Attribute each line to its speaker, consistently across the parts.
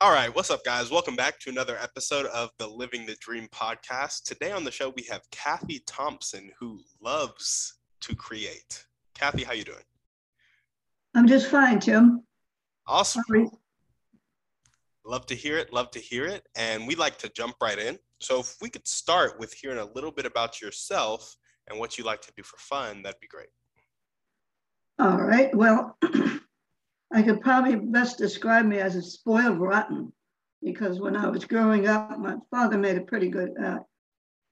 Speaker 1: All right, what's up, guys? Welcome back to another episode of the Living the Dream podcast. Today on the show, we have Kathy Thompson, who loves to create. Kathy, how you doing?
Speaker 2: I'm just fine, Tim.
Speaker 1: Awesome. Love to hear it. Love to hear it. And we like to jump right in. So if we could start with hearing a little bit about yourself and what you like to do for fun, that'd be great.
Speaker 2: All right. Well, I could probably best describe me as a spoiled rotten because when I was growing up, my father made a pretty good uh,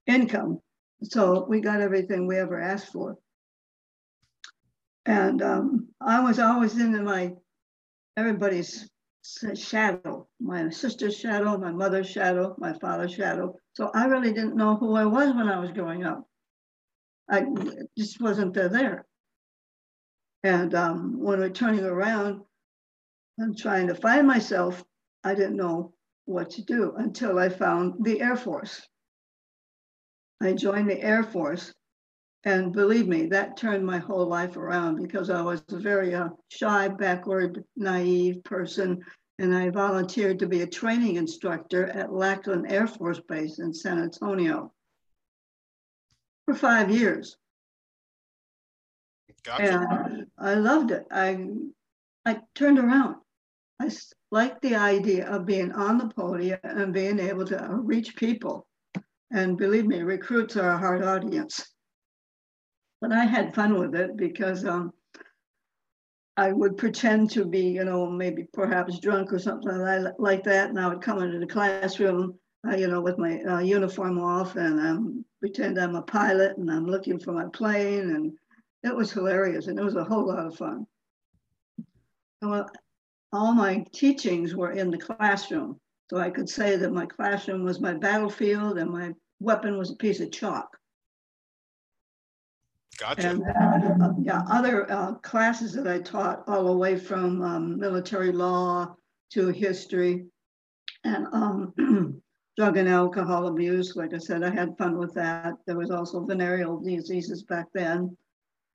Speaker 2: income. So we got everything we ever asked for. And um, I was always in my everybody's shadow, my sister's shadow, my mother's shadow, my father's shadow. So I really didn't know who I was when I was growing up. I just wasn't there. And um, when we're turning around and trying to find myself, I didn't know what to do until I found the Air Force. I joined the Air Force, and believe me, that turned my whole life around because I was a very uh, shy, backward, naive person, and I volunteered to be a training instructor at Lackland Air Force Base in San Antonio for five years. Gotcha. And I loved it. I I turned around. I like the idea of being on the podium and being able to reach people. And believe me, recruits are a hard audience. But I had fun with it because um, I would pretend to be, you know, maybe perhaps drunk or something like that. And I would come into the classroom, uh, you know, with my uh, uniform off and um, pretend I'm a pilot and I'm looking for my plane. And it was hilarious and it was a whole lot of fun. Well, all my teachings were in the classroom. So I could say that my classroom was my battlefield and my weapon was a piece of chalk.
Speaker 1: Gotcha.
Speaker 2: And uh, yeah, other uh, classes that I taught all the way from um, military law to history and um, drug and alcohol abuse. Like I said, I had fun with that. There was also venereal diseases back then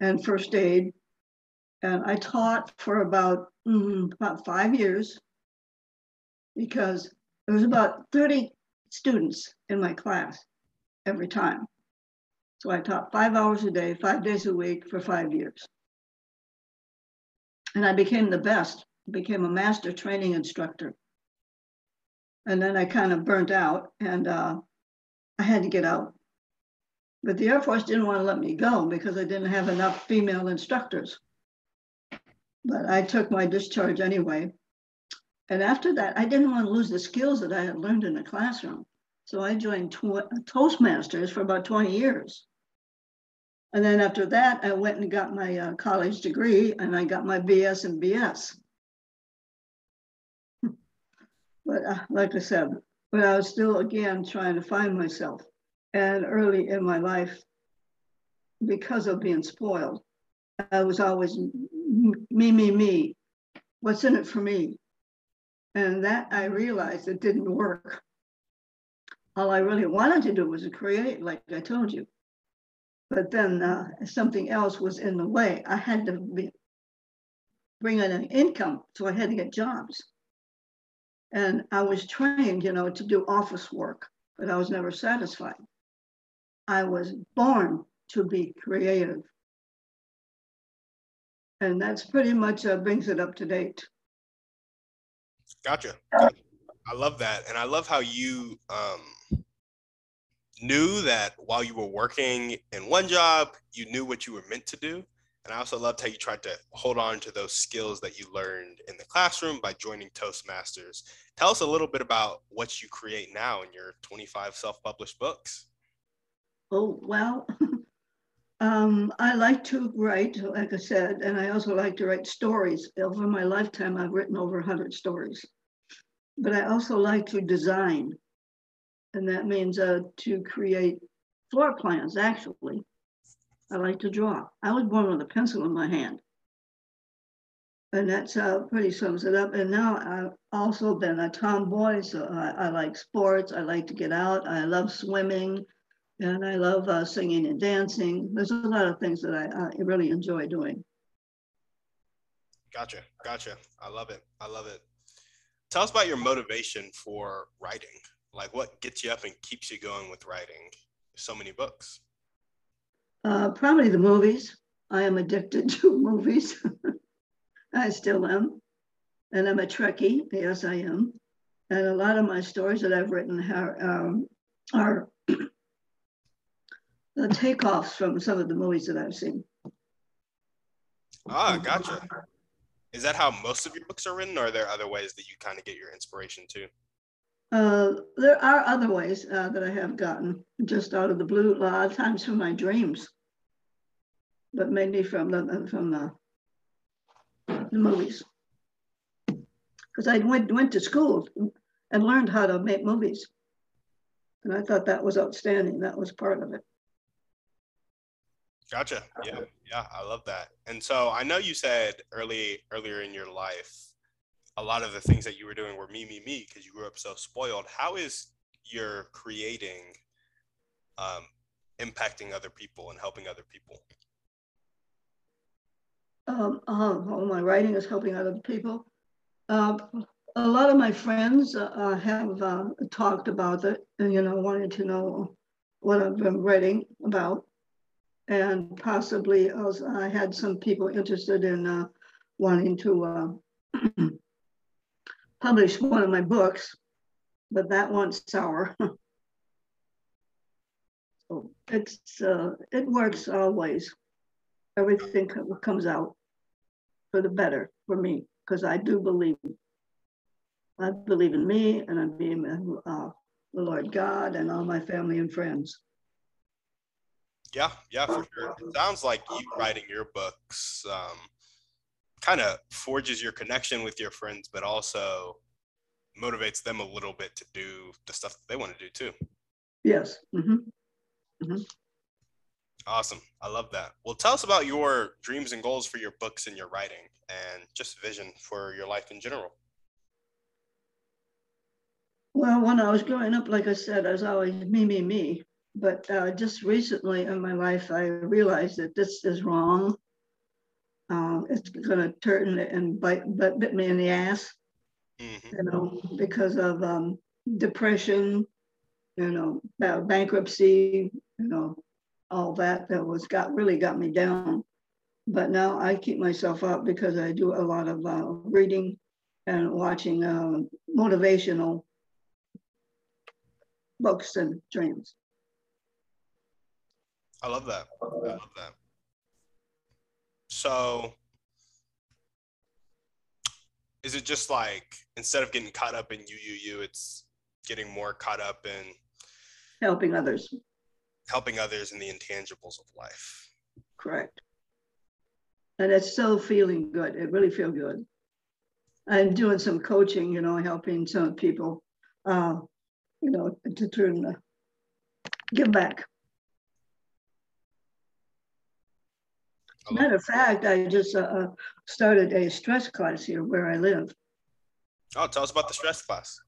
Speaker 2: and first aid. And I taught for about, mm, about five years because there was about 30 students in my class every time. So I taught five hours a day, five days a week for five years. And I became the best, became a master training instructor. And then I kind of burnt out and uh, I had to get out. But the Air Force didn't want to let me go because I didn't have enough female instructors but I took my discharge anyway. And after that, I didn't want to lose the skills that I had learned in the classroom. So I joined Toastmasters for about 20 years. And then after that, I went and got my uh, college degree and I got my BS and BS. but uh, like I said, but I was still again trying to find myself. And early in my life, because of being spoiled, I was always me, me, me. What's in it for me? And that I realized it didn't work. All I really wanted to do was to create, like I told you. But then uh, something else was in the way. I had to be, bring in an income, so I had to get jobs. And I was trained, you know, to do office work, but I was never satisfied. I was born to be creative. And that's pretty much uh, brings it up to date.
Speaker 1: Gotcha. I love that. And I love how you um, knew that while you were working in one job, you knew what you were meant to do. And I also loved how you tried to hold on to those skills that you learned in the classroom by joining Toastmasters. Tell us a little bit about what you create now in your 25 self published books.
Speaker 2: Oh, well, Um, I like to write, like I said, and I also like to write stories. Over my lifetime, I've written over 100 stories. But I also like to design, and that means uh, to create floor plans, actually. I like to draw. I was born with a pencil in my hand. And that's uh, pretty sums it up. And now I've also been a tomboy, so I, I like sports. I like to get out. I love swimming and I love uh, singing and dancing. There's a lot of things that I, I really enjoy doing.
Speaker 1: Gotcha, gotcha. I love it. I love it. Tell us about your motivation for writing. Like, what gets you up and keeps you going with writing so many books?
Speaker 2: Uh, probably the movies. I am addicted to movies. I still am. And I'm a Trekkie. Yes, I am. And a lot of my stories that I've written are, um, are the takeoffs from some of the movies that I've seen.
Speaker 1: Ah, gotcha. Is that how most of your books are written, or are there other ways that you kind of get your inspiration too?
Speaker 2: Uh, there are other ways uh, that I have gotten just out of the blue, a lot of times from my dreams, but mainly from the from the, the movies. Because I went went to school and learned how to make movies, and I thought that was outstanding. That was part of it.
Speaker 1: Gotcha. Yeah, yeah, I love that. And so I know you said early earlier in your life, a lot of the things that you were doing were me, me, me because you grew up so spoiled. How is your creating um, impacting other people and helping other people?
Speaker 2: Um, uh, my writing is helping other people. Uh, a lot of my friends uh, have uh, talked about it, and you know, wanted to know what I've been writing about and possibly I had some people interested in uh, wanting to uh, publish one of my books, but that went sour. so it's uh, it works always. Everything comes out for the better for me because I do believe. I believe in me, and I believe in uh, the Lord God and all my family and friends.
Speaker 1: Yeah, yeah, for sure. It sounds like you writing your books um, kind of forges your connection with your friends, but also motivates them a little bit to do the stuff that they want to do too.
Speaker 2: Yes. Mm-hmm.
Speaker 1: Mm-hmm. Awesome. I love that. Well, tell us about your dreams and goals for your books and your writing and just vision for your life in general.
Speaker 2: Well, when I was growing up, like I said, I was always me, me, me. But uh, just recently in my life, I realized that this is wrong. Uh, it's going to turn and bite, but bit me in the ass, mm-hmm. you know, because of um, depression, you know, bankruptcy, you know, all that that was got really got me down. But now I keep myself up because I do a lot of uh, reading and watching uh, motivational books and dreams.
Speaker 1: I love that. I love that. So, is it just like instead of getting caught up in you, you, you, it's getting more caught up in
Speaker 2: helping others,
Speaker 1: helping others in the intangibles of life?
Speaker 2: Correct. And it's so feeling good. It really feels good. I'm doing some coaching, you know, helping some people, uh, you know, to turn, uh, give back. Matter of fact, I just uh, uh, started a stress class here where I live.
Speaker 1: Oh, tell us about the stress class.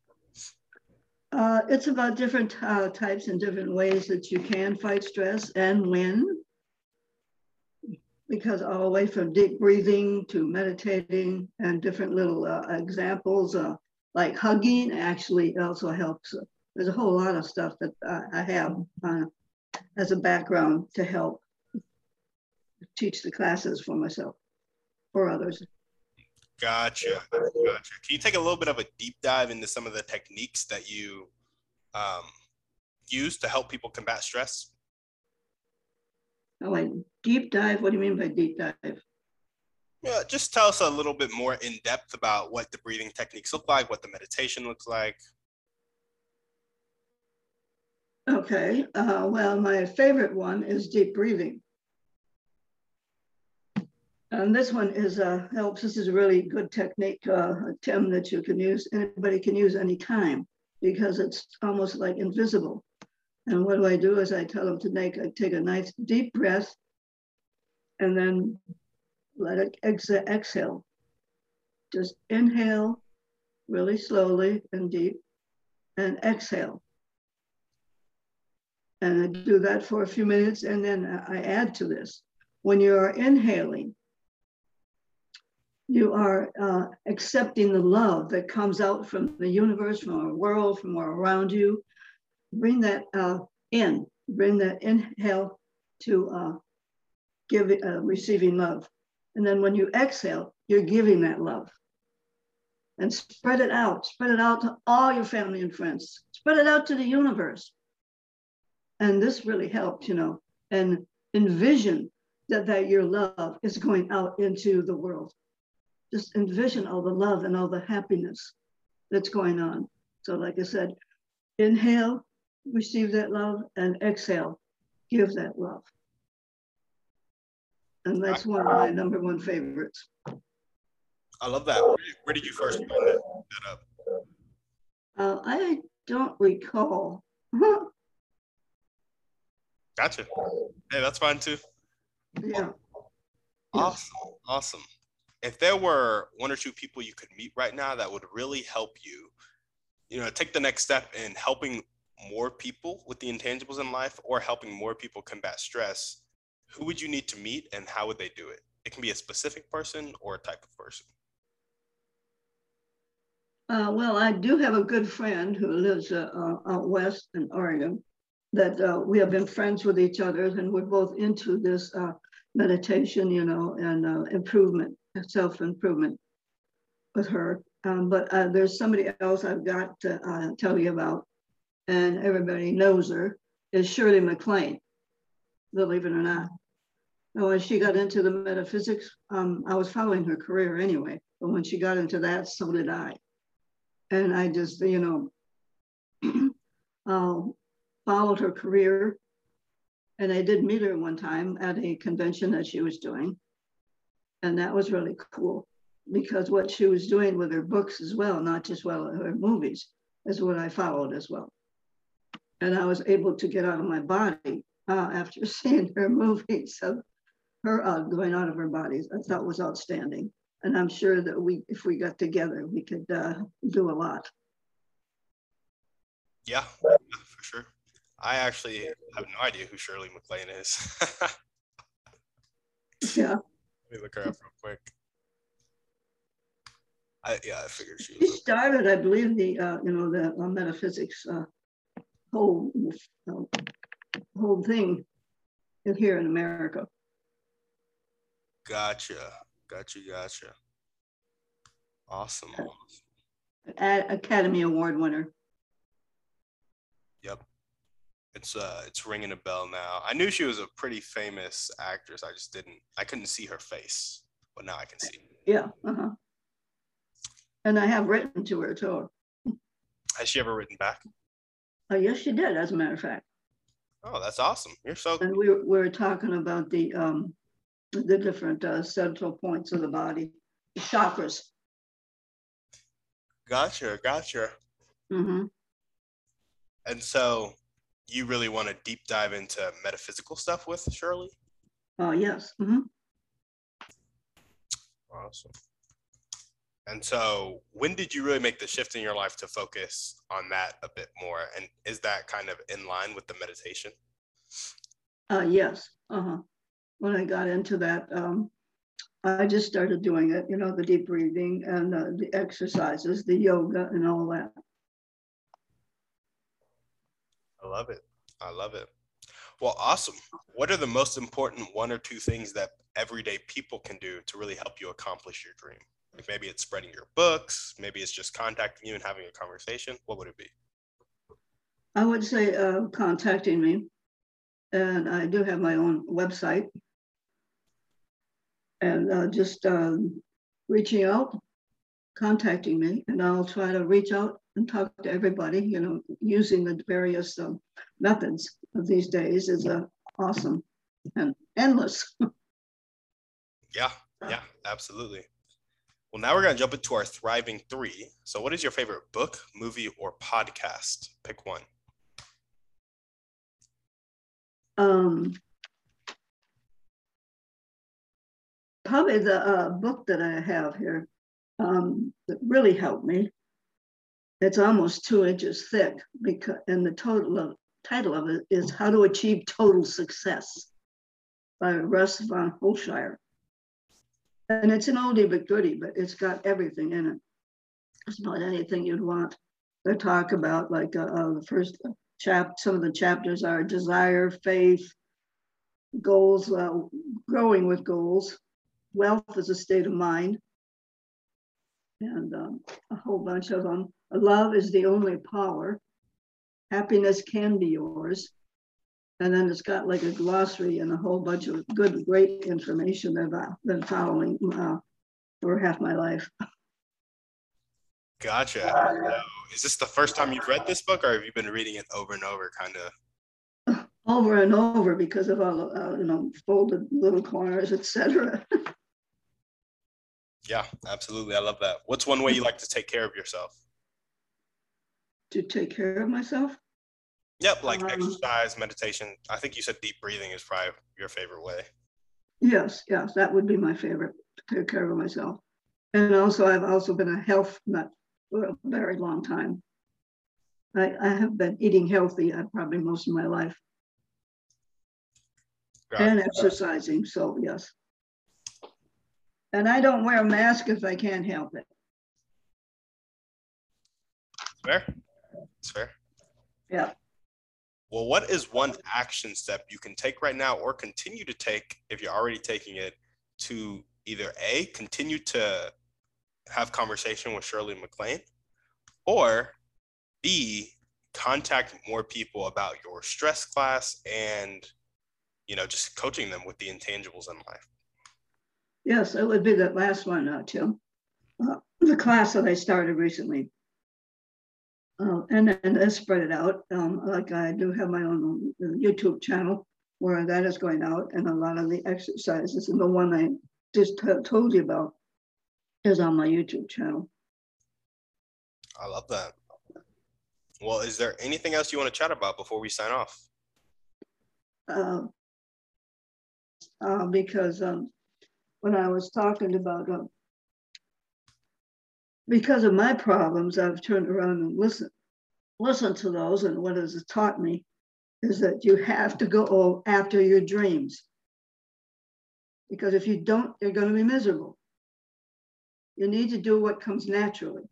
Speaker 2: Uh, it's about different uh, types and different ways that you can fight stress and win. Because all the way from deep breathing to meditating and different little uh, examples, uh, like hugging actually also helps. There's a whole lot of stuff that I have as a background to help teach the classes for myself or others.
Speaker 1: Gotcha. Gotcha. Can you take a little bit of a deep dive into some of the techniques that you um, use to help people combat stress?
Speaker 2: Oh, like deep dive? What do you mean by deep dive?
Speaker 1: Yeah, just tell us a little bit more in depth about what the breathing techniques look like, what the meditation looks like.
Speaker 2: Okay. Uh, well, my favorite one is deep breathing And this one is uh, helps. This is a really good technique, uh, Tim, that you can use. Anybody can use anytime because it's almost like invisible. And what do I do is I tell them to make, I take a nice deep breath and then let it ex exhale. Just inhale really slowly and deep and exhale. And I do that for a few minutes and then I add to this. When you're inhaling, you are uh, accepting the love that comes out from the universe, from our world, from around you. Bring that uh, in, bring that inhale to uh, give, uh, receiving love. And then when you exhale, you're giving that love. And spread it out, spread it out to all your family and friends, spread it out to the universe. And this really helped, you know, and envision that, that your love is going out into the world just envision all the love and all the happiness that's going on. So, like I said, inhale, receive that love, and exhale, give that love. And that's one of my number one favorites.
Speaker 1: I love that. Where, where did you first pick that, that up?
Speaker 2: Uh, I don't recall.
Speaker 1: gotcha. Hey, that's fine too.
Speaker 2: Yeah.
Speaker 1: Awesome. Awesome if there were one or two people you could meet right now that would really help you, you know, take the next step in helping more people with the intangibles in life or helping more people combat stress, who would you need to meet and how would they do it? It can be a specific person or a type of person.
Speaker 2: Uh, well, I do have a good friend who lives uh, uh, out west in Oregon that uh, we have been friends with each other and we're both into this uh, meditation, you know, and uh, improvement self improvement with her. Um, but uh, there's somebody else I've got to uh, tell you about, and everybody knows her, is Shirley MacLaine, believe it or not. Now, when she got into the metaphysics, um, I was following her career anyway, but when she got into that, so did I. And I just, you know, uh, followed her career. And I did meet her one time at a convention that she was doing. And that was really cool because what she was doing with her books as well, not just well her movies, is what I followed as well. And I was able to get out of my body uh, after seeing her movies. So her uh, going out of her body, I thought was outstanding. And I'm sure that we, if we got together, we could uh, do a lot.
Speaker 1: Yeah, for sure. I actually have no idea who Shirley MacLaine is.
Speaker 2: yeah
Speaker 1: me look her up real quick. I, yeah, I figured she.
Speaker 2: She started, I believe, the uh, you know the uh, metaphysics uh, whole uh, whole thing here in America.
Speaker 1: Gotcha, gotcha, gotcha. Awesome.
Speaker 2: awesome. Academy Award winner.
Speaker 1: Yep it's uh it's ringing a bell now. I knew she was a pretty famous actress. I just didn't I couldn't see her face, but now I can see.
Speaker 2: Yeah. Uh-huh. And I have written to her too.
Speaker 1: Has she ever written back?
Speaker 2: Oh yes, she did. As a matter of fact.
Speaker 1: Oh, that's awesome. You're so.
Speaker 2: And we were, we were talking about the um the different uh, central points of the body, the chakras.
Speaker 1: Gotcha, gotcha.
Speaker 2: Mm-hmm.
Speaker 1: And so you really want to deep dive into metaphysical stuff with Shirley?
Speaker 2: Oh, uh, yes. Mm-hmm.
Speaker 1: Awesome. And so, when did you really make the shift in your life to focus on that a bit more? And is that kind of in line with the meditation?
Speaker 2: Uh, yes. Uh-huh. When I got into that, um, I just started doing it, you know, the deep breathing and uh, the exercises, the yoga, and all that.
Speaker 1: I love it. I love it. Well, awesome. What are the most important one or two things that everyday people can do to really help you accomplish your dream? Like maybe it's spreading your books, maybe it's just contacting you and having a conversation. What would it be?
Speaker 2: I would say uh, contacting me. And I do have my own website. And uh, just um, reaching out, contacting me, and I'll try to reach out and talk to everybody, you know, using the various um, methods of these days is uh, awesome and endless.
Speaker 1: yeah, Yeah, absolutely. Well, now we're going to jump into our thriving three. So, what is your favorite book, movie, or podcast? Pick one.
Speaker 2: Um, probably the uh, book that I have here um, that really helped me. It's almost two inches thick because, and the total of, title of it is "How to Achieve Total Success" by Russ von Hoelscher. And it's an oldie but goodie, but it's got everything in it. It's about anything you'd want. to talk about like uh, uh, the first chap. Some of the chapters are desire, faith, goals, uh, growing with goals. Wealth is a state of mind, and um, a whole bunch of them. Love is the only power. Happiness can be yours. And then it's got like a glossary and a whole bunch of good, great information that I've been following uh, for half my life.
Speaker 1: Gotcha. So is this the first time you've read this book, or have you been reading it over and over, kind of?
Speaker 2: Over and over because of all uh, you know, folded little corners, etc.
Speaker 1: yeah, absolutely. I love that. What's one way you like to take care of yourself?
Speaker 2: To take care of myself?
Speaker 1: Yep, like um, exercise, meditation. I think you said deep breathing is probably your favorite way.
Speaker 2: Yes, yes, that would be my favorite to take care of myself. And also, I've also been a health nut for a very long time. I, I have been eating healthy uh, probably most of my life. Got and it. exercising, so yes. And I don't wear a mask if I can't help it.
Speaker 1: Fair. It's fair.
Speaker 2: Yeah.
Speaker 1: Well, what is one action step you can take right now or continue to take if you're already taking it to either A, continue to have conversation with Shirley MacLaine, or B, contact more people about your stress class and you know just coaching them with the intangibles in life
Speaker 2: yes it would be that last one uh, tim uh, the class that i started recently uh, and then I spread it out. Um, like I do have my own uh, YouTube channel where that is going out, and a lot of the exercises, and the one I just t- told you about is on my YouTube channel.
Speaker 1: I love that. Well, is there anything else you want to chat about before we sign off?
Speaker 2: Uh, uh, because um, when I was talking about uh, because of my problems, I've turned around and listened, listened to those. And what has taught me is that you have to go after your dreams. Because if you don't, you're going to be miserable. You need to do what comes naturally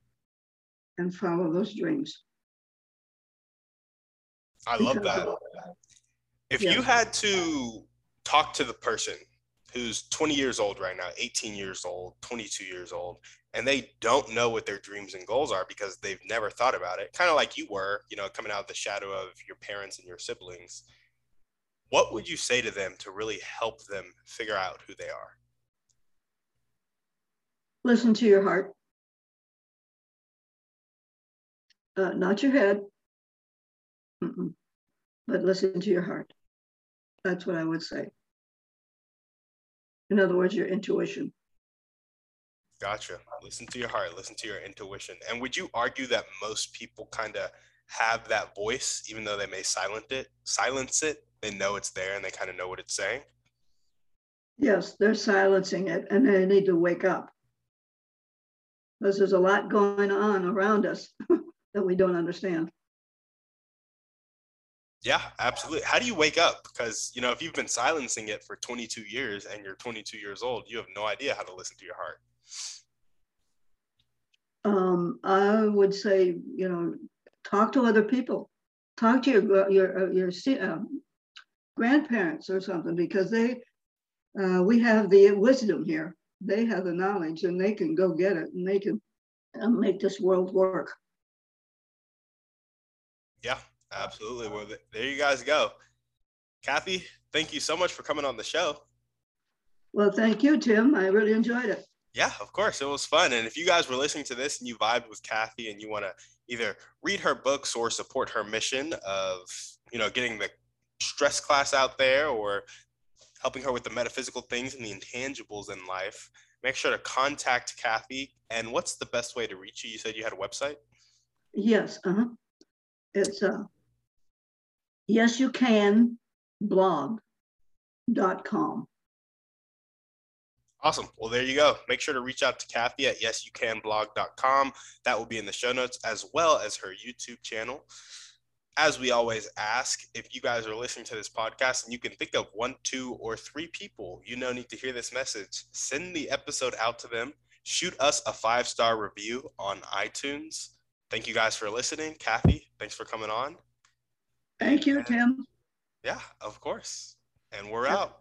Speaker 2: and follow those dreams.
Speaker 1: I love that. If yeah. you had to talk to the person who's 20 years old right now, 18 years old, 22 years old, and they don't know what their dreams and goals are because they've never thought about it. Kind of like you were, you know, coming out of the shadow of your parents and your siblings. What would you say to them to really help them figure out who they are?
Speaker 2: Listen to your heart, uh, not your head, Mm-mm. but listen to your heart. That's what I would say. In other words, your intuition.
Speaker 1: Gotcha. Listen to your heart, listen to your intuition. And would you argue that most people kind of have that voice, even though they may silence it, silence it, they know it's there and they kind of know what it's saying?
Speaker 2: Yes, they're silencing it and they need to wake up. Because there's a lot going on around us that we don't understand.
Speaker 1: Yeah, absolutely. How do you wake up? Because, you know, if you've been silencing it for 22 years and you're 22 years old, you have no idea how to listen to your heart.
Speaker 2: Um, I would say, you know, talk to other people, talk to your your uh, your um, grandparents or something because they, uh, we have the wisdom here. They have the knowledge and they can go get it and they can uh, make this world work.
Speaker 1: Yeah, absolutely. Well, there you guys go. Kathy, thank you so much for coming on the show.
Speaker 2: Well, thank you, Tim. I really enjoyed it.
Speaker 1: Yeah, of course. It was fun. And if you guys were listening to this and you vibed with Kathy and you want to either read her books or support her mission of, you know, getting the stress class out there or helping her with the metaphysical things and the intangibles in life, make sure to contact Kathy. And what's the best way to reach you? You said you had a website?
Speaker 2: Yes. Uh-huh. It's uh, yes, you can blog.com.
Speaker 1: Awesome. Well, there you go. Make sure to reach out to Kathy at yesyoucanblog.com. That will be in the show notes as well as her YouTube channel. As we always ask, if you guys are listening to this podcast and you can think of one, two, or three people you know need to hear this message, send the episode out to them. Shoot us a five star review on iTunes. Thank you guys for listening. Kathy, thanks for coming on.
Speaker 2: Thank you, Tim.
Speaker 1: Yeah, of course. And we're out.